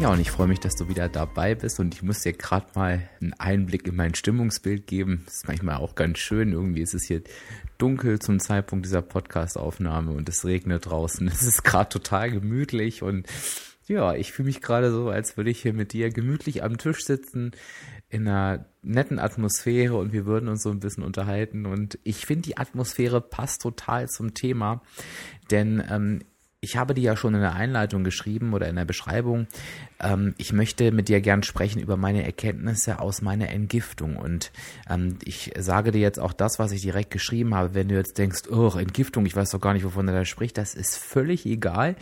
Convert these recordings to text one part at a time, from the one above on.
Ja, und ich freue mich, dass du wieder dabei bist und ich muss dir gerade mal einen Einblick in mein Stimmungsbild geben. Das ist manchmal auch ganz schön. Irgendwie ist es hier dunkel zum Zeitpunkt dieser Podcast-Aufnahme und es regnet draußen. Es ist gerade total gemütlich und ja, ich fühle mich gerade so, als würde ich hier mit dir gemütlich am Tisch sitzen, in einer netten Atmosphäre und wir würden uns so ein bisschen unterhalten. Und ich finde, die Atmosphäre passt total zum Thema, denn ähm, ich habe dir ja schon in der Einleitung geschrieben oder in der Beschreibung. Ähm, ich möchte mit dir gern sprechen über meine Erkenntnisse aus meiner Entgiftung. Und ähm, ich sage dir jetzt auch das, was ich direkt geschrieben habe. Wenn du jetzt denkst, oh, Entgiftung, ich weiß doch gar nicht, wovon er da spricht, das ist völlig egal.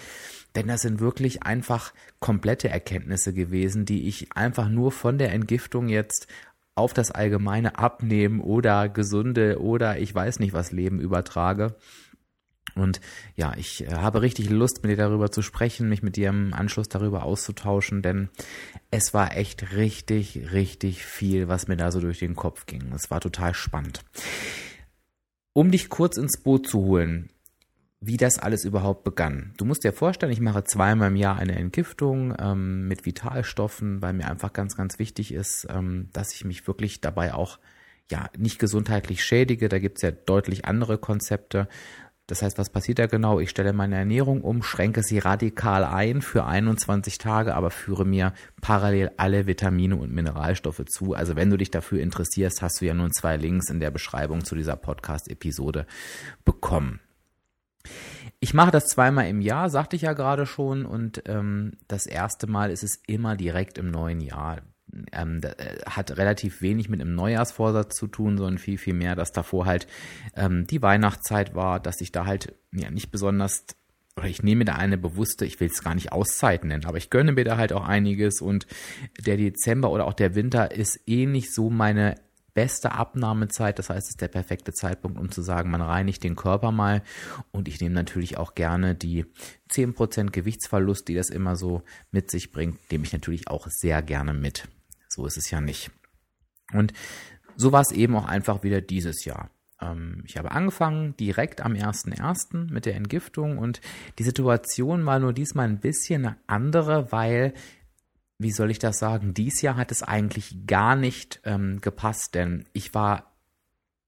Denn das sind wirklich einfach komplette Erkenntnisse gewesen, die ich einfach nur von der Entgiftung jetzt auf das allgemeine Abnehmen oder gesunde oder ich weiß nicht was Leben übertrage. Und ja, ich äh, habe richtig Lust, mit dir darüber zu sprechen, mich mit dir im Anschluss darüber auszutauschen, denn es war echt richtig, richtig viel, was mir da so durch den Kopf ging. Es war total spannend. Um dich kurz ins Boot zu holen, wie das alles überhaupt begann. Du musst dir vorstellen, ich mache zweimal im Jahr eine Entgiftung ähm, mit Vitalstoffen, weil mir einfach ganz, ganz wichtig ist, ähm, dass ich mich wirklich dabei auch ja nicht gesundheitlich schädige. Da gibt es ja deutlich andere Konzepte, das heißt, was passiert da genau? Ich stelle meine Ernährung um, schränke sie radikal ein für 21 Tage, aber führe mir parallel alle Vitamine und Mineralstoffe zu. Also wenn du dich dafür interessierst, hast du ja nun zwei Links in der Beschreibung zu dieser Podcast-Episode bekommen. Ich mache das zweimal im Jahr, sagte ich ja gerade schon, und ähm, das erste Mal ist es immer direkt im neuen Jahr ähm, äh, hat relativ wenig mit einem Neujahrsvorsatz zu tun, sondern viel, viel mehr, dass davor halt ähm, die Weihnachtszeit war, dass ich da halt ja nicht besonders oder ich nehme da eine bewusste, ich will es gar nicht Auszeit nennen, aber ich gönne mir da halt auch einiges und der Dezember oder auch der Winter ist eh nicht so meine beste Abnahmezeit. Das heißt, es ist der perfekte Zeitpunkt, um zu sagen, man reinigt den Körper mal. Und ich nehme natürlich auch gerne die 10% Gewichtsverlust, die das immer so mit sich bringt, nehme ich natürlich auch sehr gerne mit. So ist es ja nicht. Und so war es eben auch einfach wieder dieses Jahr. Ähm, ich habe angefangen direkt am 1.1. mit der Entgiftung und die Situation war nur diesmal ein bisschen eine andere, weil, wie soll ich das sagen, dieses Jahr hat es eigentlich gar nicht ähm, gepasst, denn ich war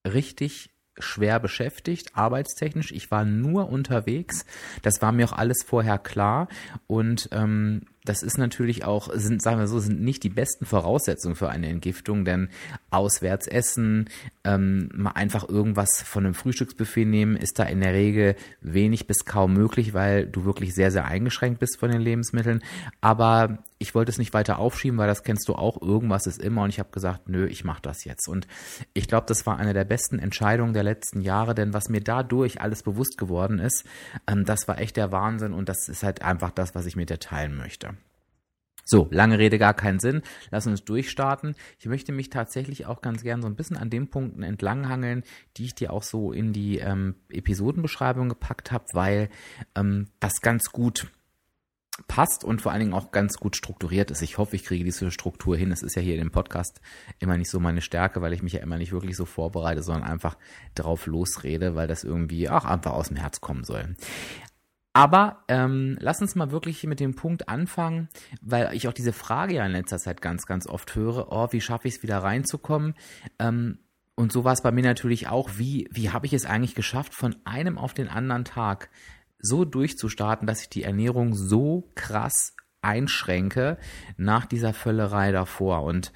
richtig schwer beschäftigt, arbeitstechnisch. Ich war nur unterwegs. Das war mir auch alles vorher klar. Und ähm, das ist natürlich auch, sind, sagen wir so, sind nicht die besten Voraussetzungen für eine Entgiftung, denn auswärts essen, ähm, mal einfach irgendwas von einem Frühstücksbuffet nehmen, ist da in der Regel wenig bis kaum möglich, weil du wirklich sehr, sehr eingeschränkt bist von den Lebensmitteln. Aber ich wollte es nicht weiter aufschieben, weil das kennst du auch, irgendwas ist immer und ich habe gesagt, nö, ich mache das jetzt. Und ich glaube, das war eine der besten Entscheidungen der letzten Jahre, denn was mir dadurch alles bewusst geworden ist, ähm, das war echt der Wahnsinn und das ist halt einfach das, was ich mit dir teilen möchte. So, lange Rede, gar keinen Sinn. Lass uns durchstarten. Ich möchte mich tatsächlich auch ganz gern so ein bisschen an den Punkten entlanghangeln, die ich dir auch so in die ähm, Episodenbeschreibung gepackt habe, weil ähm, das ganz gut passt und vor allen Dingen auch ganz gut strukturiert ist. Ich hoffe, ich kriege diese Struktur hin. Es ist ja hier in dem Podcast immer nicht so meine Stärke, weil ich mich ja immer nicht wirklich so vorbereite, sondern einfach drauf losrede, weil das irgendwie auch einfach aus dem Herz kommen soll. Aber ähm, lass uns mal wirklich mit dem Punkt anfangen, weil ich auch diese Frage ja in letzter Zeit ganz, ganz oft höre, oh, wie schaffe ich es wieder reinzukommen? Ähm, und so war es bei mir natürlich auch, wie, wie habe ich es eigentlich geschafft, von einem auf den anderen Tag so durchzustarten, dass ich die Ernährung so krass einschränke nach dieser Völlerei davor. Und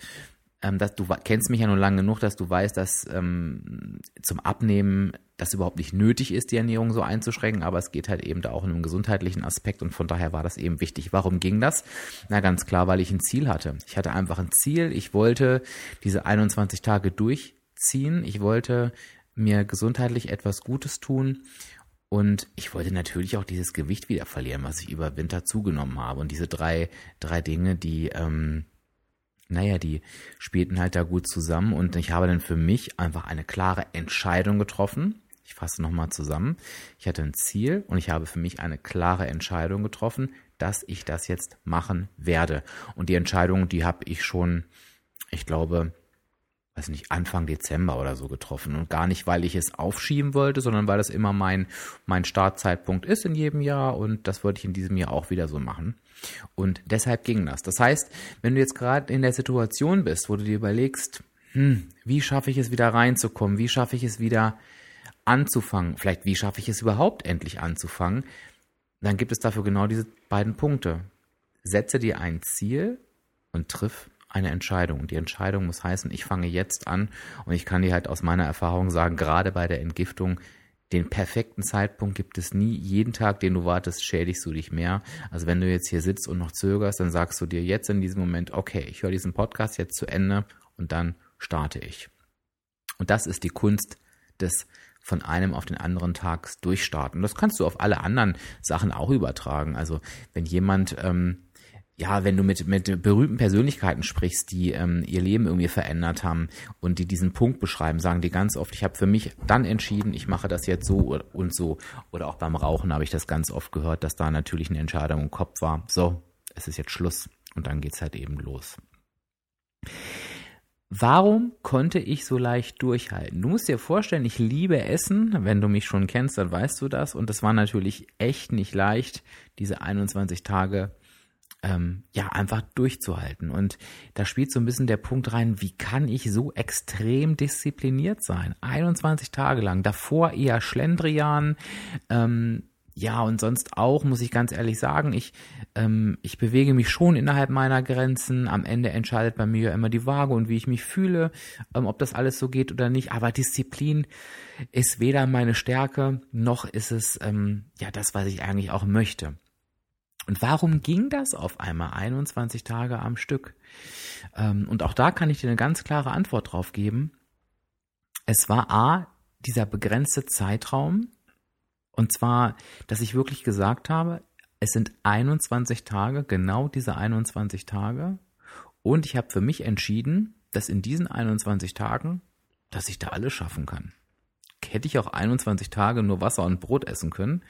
ähm, dass du kennst mich ja nun lange genug, dass du weißt, dass ähm, zum Abnehmen das überhaupt nicht nötig ist, die Ernährung so einzuschränken, aber es geht halt eben da auch in einem gesundheitlichen Aspekt und von daher war das eben wichtig. Warum ging das? Na ganz klar, weil ich ein Ziel hatte. Ich hatte einfach ein Ziel. Ich wollte diese 21 Tage durchziehen. Ich wollte mir gesundheitlich etwas Gutes tun und ich wollte natürlich auch dieses Gewicht wieder verlieren, was ich über Winter zugenommen habe. Und diese drei, drei Dinge, die, ähm, naja, die spielten halt da gut zusammen und ich habe dann für mich einfach eine klare Entscheidung getroffen. Ich fasse nochmal zusammen. Ich hatte ein Ziel und ich habe für mich eine klare Entscheidung getroffen, dass ich das jetzt machen werde. Und die Entscheidung, die habe ich schon, ich glaube, weiß nicht, Anfang Dezember oder so getroffen. Und gar nicht, weil ich es aufschieben wollte, sondern weil das immer mein, mein Startzeitpunkt ist in jedem Jahr und das wollte ich in diesem Jahr auch wieder so machen. Und deshalb ging das. Das heißt, wenn du jetzt gerade in der Situation bist, wo du dir überlegst, hm, wie schaffe ich es wieder reinzukommen? Wie schaffe ich es wieder anzufangen? Vielleicht, wie schaffe ich es überhaupt endlich anzufangen? Dann gibt es dafür genau diese beiden Punkte. Setze dir ein Ziel und triff eine Entscheidung. Und die Entscheidung muss heißen, ich fange jetzt an und ich kann dir halt aus meiner Erfahrung sagen, gerade bei der Entgiftung, den perfekten Zeitpunkt gibt es nie. Jeden Tag, den du wartest, schädigst du dich mehr. Also wenn du jetzt hier sitzt und noch zögerst, dann sagst du dir jetzt in diesem Moment, okay, ich höre diesen Podcast jetzt zu Ende und dann starte ich. Und das ist die Kunst des von einem auf den anderen Tag durchstarten. Das kannst du auf alle anderen Sachen auch übertragen. Also wenn jemand ähm, ja, wenn du mit, mit berühmten Persönlichkeiten sprichst, die ähm, ihr Leben irgendwie verändert haben und die diesen Punkt beschreiben, sagen die ganz oft, ich habe für mich dann entschieden, ich mache das jetzt so und so. Oder auch beim Rauchen habe ich das ganz oft gehört, dass da natürlich eine Entscheidung im Kopf war. So, es ist jetzt Schluss und dann geht's halt eben los. Warum konnte ich so leicht durchhalten? Du musst dir vorstellen, ich liebe Essen. Wenn du mich schon kennst, dann weißt du das. Und es war natürlich echt nicht leicht, diese 21 Tage ähm, ja, einfach durchzuhalten. Und da spielt so ein bisschen der Punkt rein, wie kann ich so extrem diszipliniert sein? 21 Tage lang, davor eher Schlendrian, ähm, ja, und sonst auch, muss ich ganz ehrlich sagen, ich, ähm, ich bewege mich schon innerhalb meiner Grenzen. Am Ende entscheidet bei mir immer die Waage und wie ich mich fühle, ähm, ob das alles so geht oder nicht. Aber Disziplin ist weder meine Stärke, noch ist es ähm, ja das, was ich eigentlich auch möchte. Und warum ging das auf einmal 21 Tage am Stück? Ähm, und auch da kann ich dir eine ganz klare Antwort drauf geben. Es war A, dieser begrenzte Zeitraum. Und zwar, dass ich wirklich gesagt habe, es sind 21 Tage, genau diese 21 Tage. Und ich habe für mich entschieden, dass in diesen 21 Tagen, dass ich da alles schaffen kann. Hätte ich auch 21 Tage nur Wasser und Brot essen können,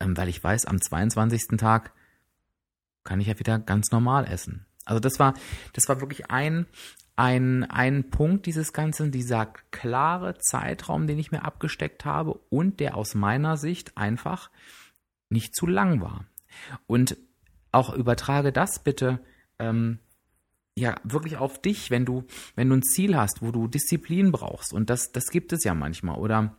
weil ich weiß, am 22. Tag kann ich ja wieder ganz normal essen. Also das war, das war wirklich ein, ein, ein Punkt dieses Ganzen, dieser klare Zeitraum, den ich mir abgesteckt habe und der aus meiner Sicht einfach nicht zu lang war. Und auch übertrage das bitte ähm, ja wirklich auf dich, wenn du, wenn du ein Ziel hast, wo du Disziplin brauchst. Und das, das gibt es ja manchmal. Oder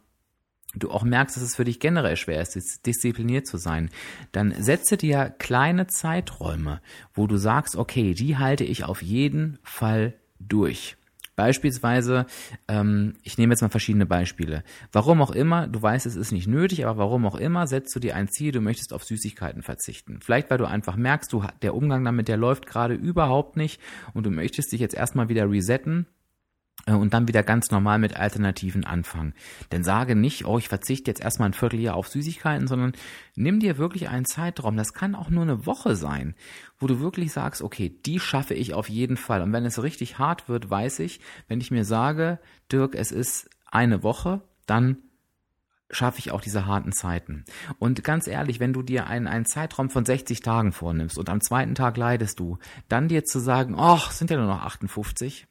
du auch merkst, dass es für dich generell schwer ist, diszipliniert zu sein, dann setze dir kleine Zeiträume, wo du sagst, okay, die halte ich auf jeden Fall durch. Beispielsweise, ähm, ich nehme jetzt mal verschiedene Beispiele. Warum auch immer, du weißt, es ist nicht nötig, aber warum auch immer, setzt du dir ein Ziel, du möchtest auf Süßigkeiten verzichten. Vielleicht, weil du einfach merkst, du, der Umgang damit, der läuft gerade überhaupt nicht und du möchtest dich jetzt erstmal wieder resetten und dann wieder ganz normal mit Alternativen anfangen. Denn sage nicht, oh, ich verzichte jetzt erstmal ein Vierteljahr auf Süßigkeiten, sondern nimm dir wirklich einen Zeitraum. Das kann auch nur eine Woche sein, wo du wirklich sagst, okay, die schaffe ich auf jeden Fall. Und wenn es richtig hart wird, weiß ich, wenn ich mir sage, Dirk, es ist eine Woche, dann schaffe ich auch diese harten Zeiten. Und ganz ehrlich, wenn du dir einen, einen Zeitraum von 60 Tagen vornimmst und am zweiten Tag leidest du, dann dir zu sagen, ach, sind ja nur noch 58,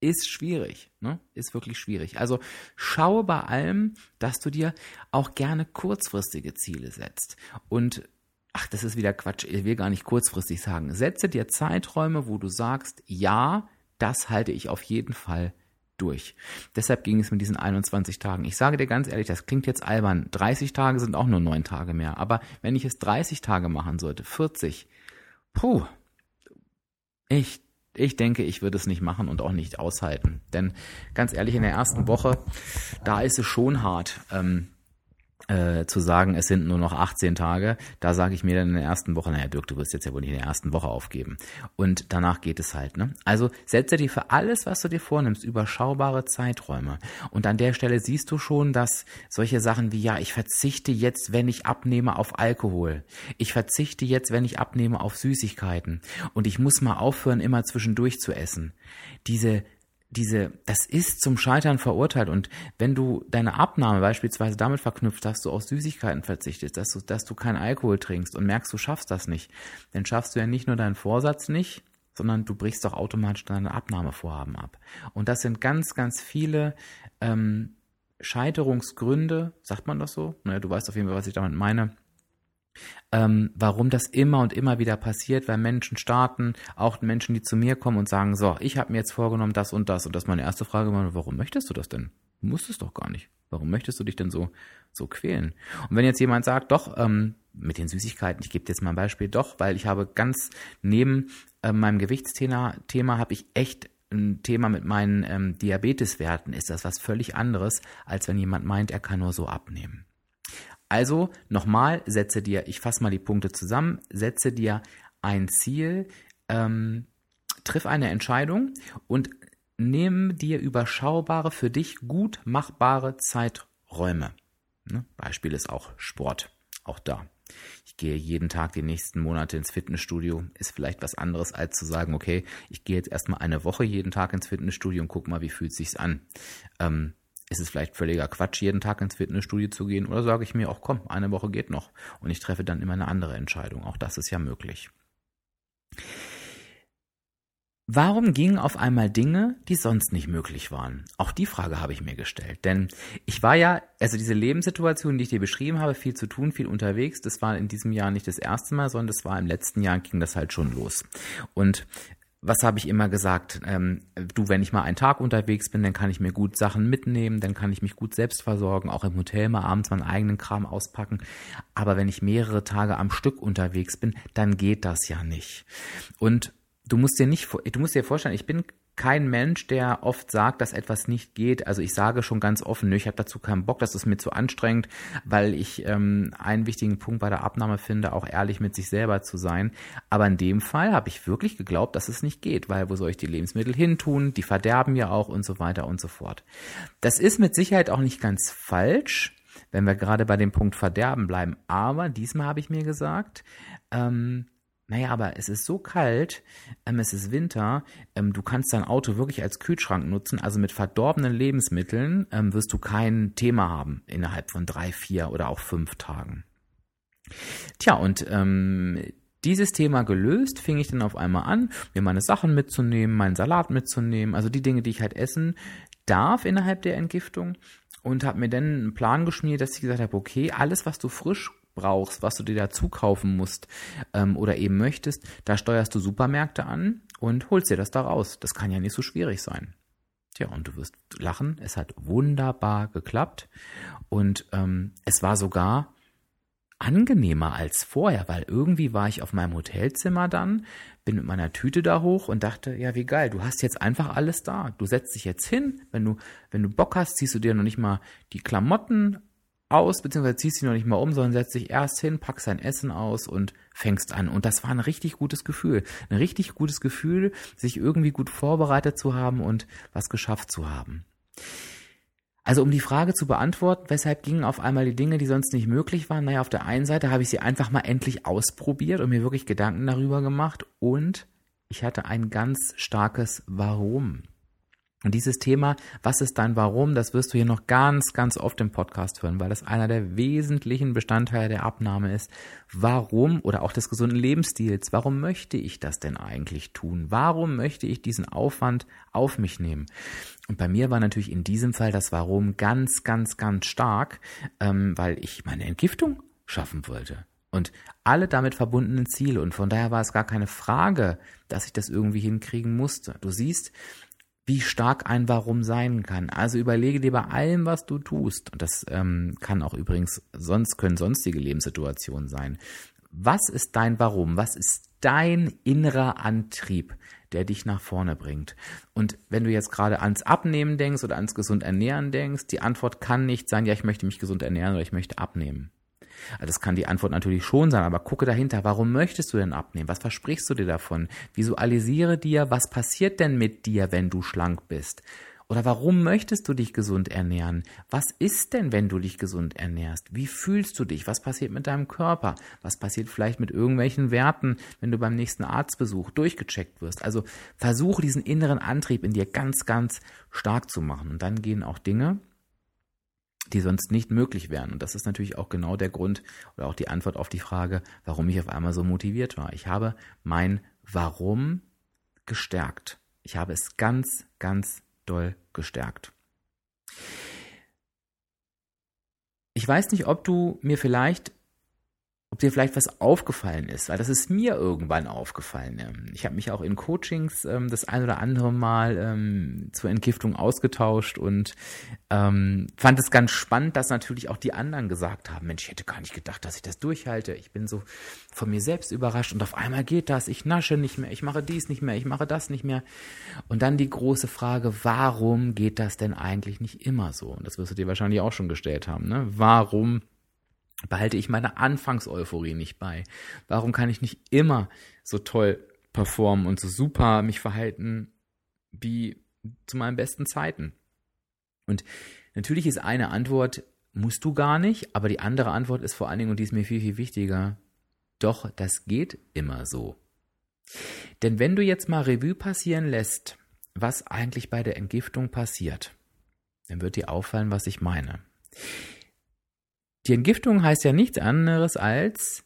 ist schwierig, ne? Ist wirklich schwierig. Also schaue bei allem, dass du dir auch gerne kurzfristige Ziele setzt. Und ach, das ist wieder Quatsch, ich will gar nicht kurzfristig sagen. Setze dir Zeiträume, wo du sagst, ja, das halte ich auf jeden Fall durch. Deshalb ging es mit diesen 21 Tagen. Ich sage dir ganz ehrlich, das klingt jetzt albern. 30 Tage sind auch nur neun Tage mehr. Aber wenn ich es 30 Tage machen sollte, 40, puh, ich ich denke, ich würde es nicht machen und auch nicht aushalten. Denn ganz ehrlich, in der ersten Woche, da ist es schon hart. Ähm, äh, zu sagen, es sind nur noch 18 Tage, da sage ich mir dann in der ersten Woche, naja, Dirk, du wirst jetzt ja wohl nicht in der ersten Woche aufgeben. Und danach geht es halt. Ne? Also setze dir für alles, was du dir vornimmst, überschaubare Zeiträume. Und an der Stelle siehst du schon, dass solche Sachen wie, ja, ich verzichte jetzt, wenn ich abnehme, auf Alkohol. Ich verzichte jetzt, wenn ich abnehme, auf Süßigkeiten. Und ich muss mal aufhören, immer zwischendurch zu essen. Diese diese, das ist zum Scheitern verurteilt. Und wenn du deine Abnahme beispielsweise damit verknüpft, dass du auf Süßigkeiten verzichtest, dass du, dass du keinen Alkohol trinkst und merkst, du schaffst das nicht, dann schaffst du ja nicht nur deinen Vorsatz nicht, sondern du brichst auch automatisch deine Abnahmevorhaben ab. Und das sind ganz, ganz viele ähm, Scheiterungsgründe, sagt man das so? Naja, du weißt auf jeden Fall, was ich damit meine ähm, warum das immer und immer wieder passiert, weil Menschen starten, auch Menschen, die zu mir kommen und sagen, so, ich habe mir jetzt vorgenommen, das und das. Und das ist meine erste Frage, warum möchtest du das denn? Du musst es doch gar nicht. Warum möchtest du dich denn so, so quälen? Und wenn jetzt jemand sagt, doch, ähm, mit den Süßigkeiten, ich gebe dir jetzt mal ein Beispiel, doch, weil ich habe ganz neben äh, meinem Gewichtsthema Thema habe ich echt ein Thema mit meinen ähm, Diabeteswerten, ist das was völlig anderes, als wenn jemand meint, er kann nur so abnehmen. Also nochmal, setze dir, ich fasse mal die Punkte zusammen, setze dir ein Ziel, ähm, triff eine Entscheidung und nimm dir überschaubare, für dich gut machbare Zeiträume. Ne? Beispiel ist auch Sport, auch da. Ich gehe jeden Tag die nächsten Monate ins Fitnessstudio. Ist vielleicht was anderes, als zu sagen, okay, ich gehe jetzt erstmal eine Woche jeden Tag ins Fitnessstudio und guck mal, wie fühlt sich's an. Ähm, ist es vielleicht völliger Quatsch, jeden Tag ins Fitnessstudio zu gehen? Oder sage ich mir auch, komm, eine Woche geht noch und ich treffe dann immer eine andere Entscheidung. Auch das ist ja möglich. Warum gingen auf einmal Dinge, die sonst nicht möglich waren? Auch die Frage habe ich mir gestellt. Denn ich war ja, also diese Lebenssituation, die ich dir beschrieben habe, viel zu tun, viel unterwegs, das war in diesem Jahr nicht das erste Mal, sondern das war im letzten Jahr ging das halt schon los. Und was habe ich immer gesagt? Ähm, du, wenn ich mal einen Tag unterwegs bin, dann kann ich mir gut Sachen mitnehmen, dann kann ich mich gut selbst versorgen, auch im Hotel mal abends meinen eigenen Kram auspacken. Aber wenn ich mehrere Tage am Stück unterwegs bin, dann geht das ja nicht. Und du musst dir nicht, du musst dir vorstellen, ich bin kein Mensch, der oft sagt, dass etwas nicht geht. Also ich sage schon ganz offen, nö, ich habe dazu keinen Bock, das ist mir zu anstrengend, weil ich ähm, einen wichtigen Punkt bei der Abnahme finde, auch ehrlich mit sich selber zu sein. Aber in dem Fall habe ich wirklich geglaubt, dass es nicht geht, weil wo soll ich die Lebensmittel hintun? Die verderben ja auch und so weiter und so fort. Das ist mit Sicherheit auch nicht ganz falsch, wenn wir gerade bei dem Punkt Verderben bleiben. Aber diesmal habe ich mir gesagt, ähm, naja, aber es ist so kalt, ähm, es ist Winter, ähm, du kannst dein Auto wirklich als Kühlschrank nutzen, also mit verdorbenen Lebensmitteln ähm, wirst du kein Thema haben innerhalb von drei, vier oder auch fünf Tagen. Tja, und ähm, dieses Thema gelöst, fing ich dann auf einmal an, mir meine Sachen mitzunehmen, meinen Salat mitzunehmen, also die Dinge, die ich halt essen darf innerhalb der Entgiftung und habe mir dann einen Plan geschmiert, dass ich gesagt habe, okay, alles, was du frisch brauchst, was du dir dazu kaufen musst ähm, oder eben möchtest, da steuerst du Supermärkte an und holst dir das da raus. Das kann ja nicht so schwierig sein. Tja, und du wirst lachen, es hat wunderbar geklappt und ähm, es war sogar angenehmer als vorher, weil irgendwie war ich auf meinem Hotelzimmer dann, bin mit meiner Tüte da hoch und dachte, ja, wie geil, du hast jetzt einfach alles da. Du setzt dich jetzt hin, wenn du, wenn du Bock hast, ziehst du dir noch nicht mal die Klamotten aus, beziehungsweise ziehst dich noch nicht mal um, sondern setzt dich erst hin, packst dein Essen aus und fängst an. Und das war ein richtig gutes Gefühl. Ein richtig gutes Gefühl, sich irgendwie gut vorbereitet zu haben und was geschafft zu haben. Also um die Frage zu beantworten, weshalb gingen auf einmal die Dinge, die sonst nicht möglich waren? Naja, auf der einen Seite habe ich sie einfach mal endlich ausprobiert und mir wirklich Gedanken darüber gemacht und ich hatte ein ganz starkes Warum. Und dieses Thema, was ist dein Warum, das wirst du hier noch ganz, ganz oft im Podcast hören, weil das einer der wesentlichen Bestandteile der Abnahme ist. Warum oder auch des gesunden Lebensstils, warum möchte ich das denn eigentlich tun? Warum möchte ich diesen Aufwand auf mich nehmen? Und bei mir war natürlich in diesem Fall das Warum ganz, ganz, ganz stark, ähm, weil ich meine Entgiftung schaffen wollte. Und alle damit verbundenen Ziele. Und von daher war es gar keine Frage, dass ich das irgendwie hinkriegen musste. Du siehst, wie stark ein Warum sein kann. Also überlege dir bei allem, was du tust, und das ähm, kann auch übrigens sonst, können sonstige Lebenssituationen sein. Was ist dein Warum? Was ist dein innerer Antrieb, der dich nach vorne bringt? Und wenn du jetzt gerade ans Abnehmen denkst oder ans gesund ernähren denkst, die Antwort kann nicht sein, ja, ich möchte mich gesund ernähren oder ich möchte abnehmen. Also das kann die Antwort natürlich schon sein, aber gucke dahinter, warum möchtest du denn abnehmen? Was versprichst du dir davon? Visualisiere dir, was passiert denn mit dir, wenn du schlank bist? Oder warum möchtest du dich gesund ernähren? Was ist denn, wenn du dich gesund ernährst? Wie fühlst du dich? Was passiert mit deinem Körper? Was passiert vielleicht mit irgendwelchen Werten, wenn du beim nächsten Arztbesuch durchgecheckt wirst? Also versuche diesen inneren Antrieb in dir ganz, ganz stark zu machen. Und dann gehen auch Dinge, die sonst nicht möglich wären. Und das ist natürlich auch genau der Grund oder auch die Antwort auf die Frage, warum ich auf einmal so motiviert war. Ich habe mein Warum gestärkt. Ich habe es ganz, ganz doll gestärkt. Ich weiß nicht, ob du mir vielleicht ob dir vielleicht was aufgefallen ist, weil das ist mir irgendwann aufgefallen. Ähm, ich habe mich auch in Coachings ähm, das ein oder andere Mal ähm, zur Entgiftung ausgetauscht und ähm, fand es ganz spannend, dass natürlich auch die anderen gesagt haben, Mensch, ich hätte gar nicht gedacht, dass ich das durchhalte. Ich bin so von mir selbst überrascht und auf einmal geht das. Ich nasche nicht mehr, ich mache dies nicht mehr, ich mache das nicht mehr. Und dann die große Frage, warum geht das denn eigentlich nicht immer so? Und das wirst du dir wahrscheinlich auch schon gestellt haben. Ne? Warum behalte ich meine Anfangseuphorie nicht bei? Warum kann ich nicht immer so toll performen und so super mich verhalten wie zu meinen besten Zeiten? Und natürlich ist eine Antwort, musst du gar nicht, aber die andere Antwort ist vor allen Dingen, und die ist mir viel, viel wichtiger, doch, das geht immer so. Denn wenn du jetzt mal Revue passieren lässt, was eigentlich bei der Entgiftung passiert, dann wird dir auffallen, was ich meine. Die Entgiftung heißt ja nichts anderes als,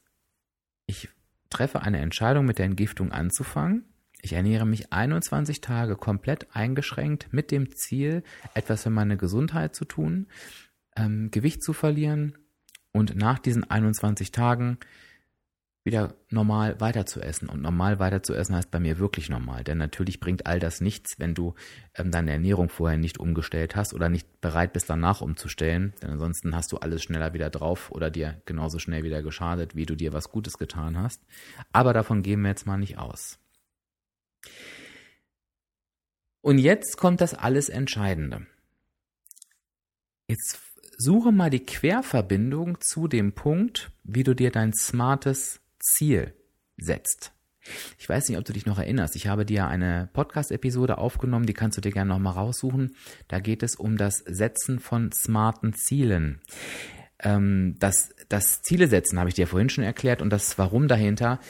ich treffe eine Entscheidung, mit der Entgiftung anzufangen. Ich ernähre mich 21 Tage komplett eingeschränkt mit dem Ziel, etwas für meine Gesundheit zu tun, ähm, Gewicht zu verlieren und nach diesen 21 Tagen wieder normal weiter zu essen. Und normal weiter zu essen heißt bei mir wirklich normal. Denn natürlich bringt all das nichts, wenn du ähm, deine Ernährung vorher nicht umgestellt hast oder nicht bereit bist, danach umzustellen. Denn ansonsten hast du alles schneller wieder drauf oder dir genauso schnell wieder geschadet, wie du dir was Gutes getan hast. Aber davon gehen wir jetzt mal nicht aus. Und jetzt kommt das alles Entscheidende. Jetzt suche mal die Querverbindung zu dem Punkt, wie du dir dein smartes Ziel setzt. Ich weiß nicht, ob du dich noch erinnerst. Ich habe dir eine Podcast-Episode aufgenommen, die kannst du dir gerne nochmal raussuchen. Da geht es um das Setzen von smarten Zielen. Ähm, das, das Ziele setzen habe ich dir vorhin schon erklärt und das Warum dahinter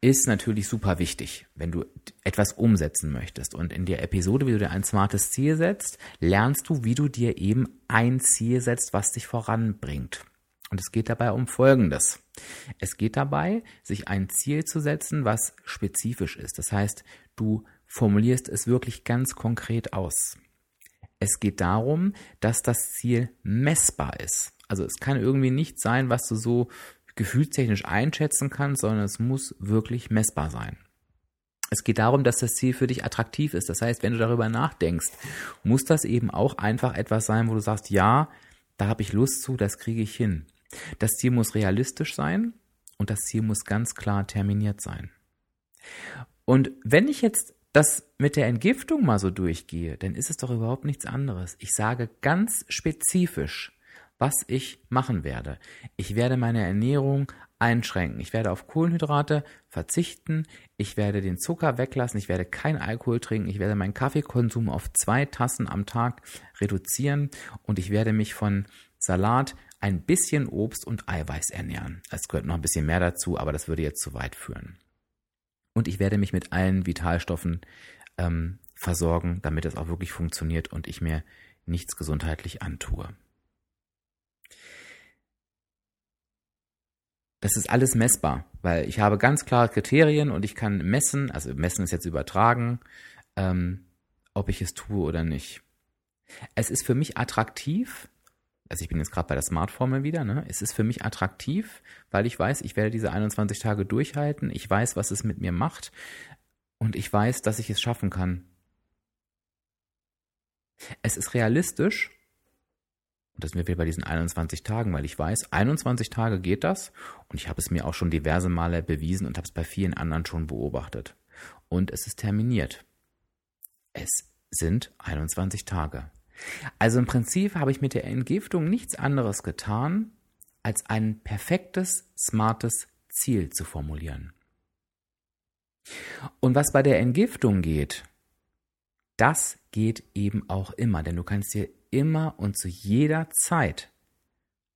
ist natürlich super wichtig, wenn du etwas umsetzen möchtest. Und in der Episode, wie du dir ein smartes Ziel setzt, lernst du, wie du dir eben ein Ziel setzt, was dich voranbringt. Und es geht dabei um Folgendes. Es geht dabei, sich ein Ziel zu setzen, was spezifisch ist. Das heißt, du formulierst es wirklich ganz konkret aus. Es geht darum, dass das Ziel messbar ist. Also es kann irgendwie nicht sein, was du so gefühlstechnisch einschätzen kannst, sondern es muss wirklich messbar sein. Es geht darum, dass das Ziel für dich attraktiv ist. Das heißt, wenn du darüber nachdenkst, muss das eben auch einfach etwas sein, wo du sagst, ja, da habe ich Lust zu, das kriege ich hin. Das Ziel muss realistisch sein und das Ziel muss ganz klar terminiert sein. Und wenn ich jetzt das mit der Entgiftung mal so durchgehe, dann ist es doch überhaupt nichts anderes. Ich sage ganz spezifisch, was ich machen werde. Ich werde meine Ernährung einschränken. Ich werde auf Kohlenhydrate verzichten. Ich werde den Zucker weglassen. Ich werde kein Alkohol trinken. Ich werde meinen Kaffeekonsum auf zwei Tassen am Tag reduzieren und ich werde mich von Salat, ein bisschen Obst und Eiweiß ernähren. Es gehört noch ein bisschen mehr dazu, aber das würde jetzt zu weit führen. Und ich werde mich mit allen Vitalstoffen ähm, versorgen, damit es auch wirklich funktioniert und ich mir nichts gesundheitlich antue. Das ist alles messbar, weil ich habe ganz klare Kriterien und ich kann messen, also messen ist jetzt übertragen, ähm, ob ich es tue oder nicht. Es ist für mich attraktiv, also ich bin jetzt gerade bei der Smart-Formel wieder, ne? Es ist für mich attraktiv, weil ich weiß, ich werde diese 21 Tage durchhalten, ich weiß, was es mit mir macht und ich weiß, dass ich es schaffen kann. Es ist realistisch Und das sind wir wieder bei diesen 21 Tagen, weil ich weiß, 21 Tage geht das und ich habe es mir auch schon diverse Male bewiesen und habe es bei vielen anderen schon beobachtet. Und es ist terminiert. Es sind 21 Tage. Also im Prinzip habe ich mit der Entgiftung nichts anderes getan, als ein perfektes, smartes Ziel zu formulieren. Und was bei der Entgiftung geht, das geht eben auch immer, denn du kannst dir immer und zu jeder Zeit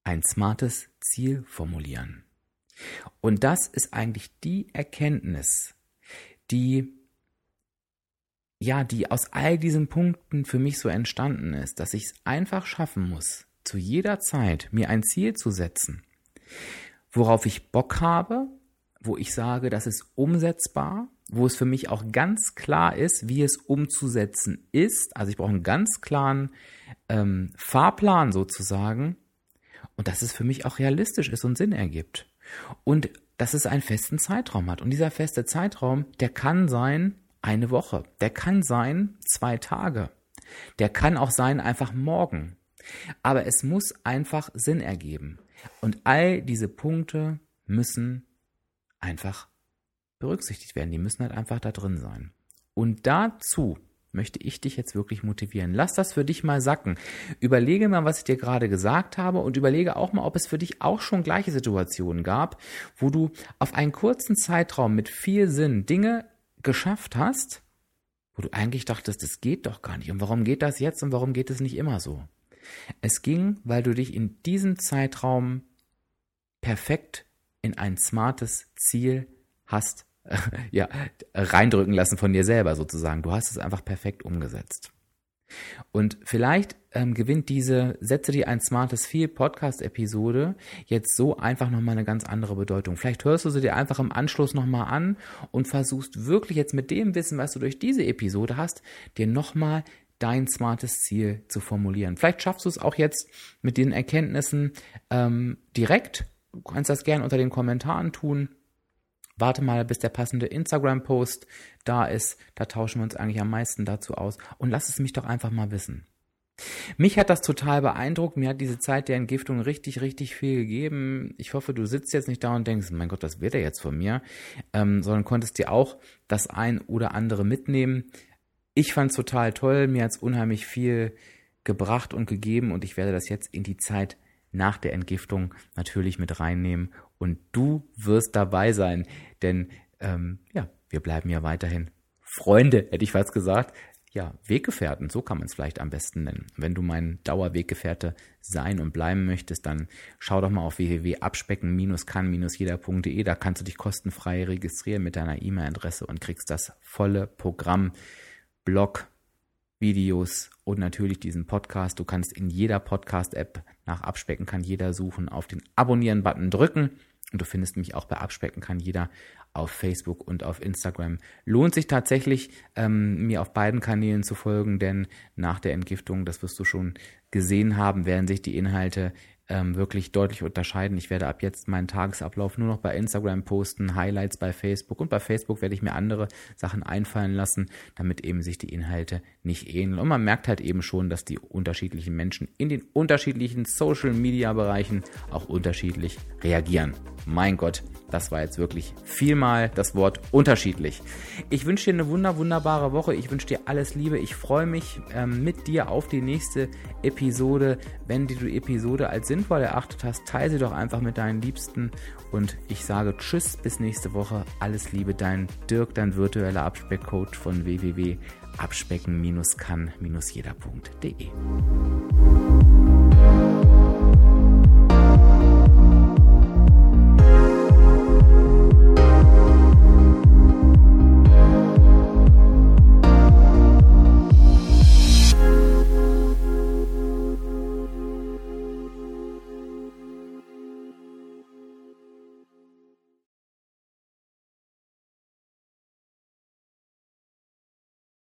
ein smartes Ziel formulieren. Und das ist eigentlich die Erkenntnis, die ja, die aus all diesen Punkten für mich so entstanden ist, dass ich es einfach schaffen muss, zu jeder Zeit mir ein Ziel zu setzen, worauf ich Bock habe, wo ich sage, das ist umsetzbar, wo es für mich auch ganz klar ist, wie es umzusetzen ist. Also ich brauche einen ganz klaren ähm, Fahrplan sozusagen und dass es für mich auch realistisch ist und Sinn ergibt. Und dass es einen festen Zeitraum hat. Und dieser feste Zeitraum, der kann sein eine Woche, der kann sein zwei Tage, der kann auch sein einfach morgen. Aber es muss einfach Sinn ergeben. Und all diese Punkte müssen einfach berücksichtigt werden. Die müssen halt einfach da drin sein. Und dazu möchte ich dich jetzt wirklich motivieren. Lass das für dich mal sacken. Überlege mal, was ich dir gerade gesagt habe und überlege auch mal, ob es für dich auch schon gleiche Situationen gab, wo du auf einen kurzen Zeitraum mit viel Sinn Dinge geschafft hast, wo du eigentlich dachtest, das geht doch gar nicht. Und warum geht das jetzt und warum geht es nicht immer so? Es ging, weil du dich in diesem Zeitraum perfekt in ein smartes Ziel hast, ja, reindrücken lassen von dir selber sozusagen. Du hast es einfach perfekt umgesetzt. Und vielleicht ähm, gewinnt diese Sätze die ein smartes Viel Podcast-Episode jetzt so einfach nochmal eine ganz andere Bedeutung. Vielleicht hörst du sie dir einfach im Anschluss nochmal an und versuchst wirklich jetzt mit dem Wissen, was du durch diese Episode hast, dir nochmal dein smartes Ziel zu formulieren. Vielleicht schaffst du es auch jetzt mit den Erkenntnissen ähm, direkt Du kannst das gerne unter den Kommentaren tun. Warte mal, bis der passende Instagram-Post da ist. Da tauschen wir uns eigentlich am meisten dazu aus. Und lass es mich doch einfach mal wissen. Mich hat das total beeindruckt. Mir hat diese Zeit der Entgiftung richtig, richtig viel gegeben. Ich hoffe, du sitzt jetzt nicht da und denkst, mein Gott, was wird er jetzt von mir? Ähm, sondern konntest dir auch das ein oder andere mitnehmen. Ich fand es total toll. Mir hat es unheimlich viel gebracht und gegeben und ich werde das jetzt in die Zeit nach der Entgiftung natürlich mit reinnehmen und du wirst dabei sein, denn ähm, ja, wir bleiben ja weiterhin Freunde, hätte ich fast gesagt. Ja, Weggefährten, so kann man es vielleicht am besten nennen. Wenn du mein Dauerweggefährte sein und bleiben möchtest, dann schau doch mal auf www.abspecken-kann-jeder.de. Da kannst du dich kostenfrei registrieren mit deiner E-Mail-Adresse und kriegst das volle Programm, Blog, Videos und natürlich diesen Podcast. Du kannst in jeder Podcast-App nach Abspecken kann jeder suchen, auf den Abonnieren-Button drücken und du findest mich auch bei Abspecken kann jeder auf Facebook und auf Instagram. Lohnt sich tatsächlich, ähm, mir auf beiden Kanälen zu folgen, denn nach der Entgiftung, das wirst du schon gesehen haben, werden sich die Inhalte ähm, wirklich deutlich unterscheiden. Ich werde ab jetzt meinen Tagesablauf nur noch bei Instagram posten, Highlights bei Facebook und bei Facebook werde ich mir andere Sachen einfallen lassen, damit eben sich die Inhalte nicht ähneln. Und man merkt halt eben schon, dass die unterschiedlichen Menschen in den unterschiedlichen Social Media Bereichen auch unterschiedlich reagieren. Mein Gott, das war jetzt wirklich vielmal das Wort unterschiedlich. Ich wünsche dir eine wunder, wunderbare Woche. Ich wünsche dir alles Liebe. Ich freue mich ähm, mit dir auf die nächste Episode. Wenn du die Episode als sinnvoll erachtet hast, teile sie doch einfach mit deinen Liebsten. Und ich sage Tschüss, bis nächste Woche. Alles Liebe, dein Dirk, dein virtueller Abspeckcoach von www.abspecken-kann-jeder.de.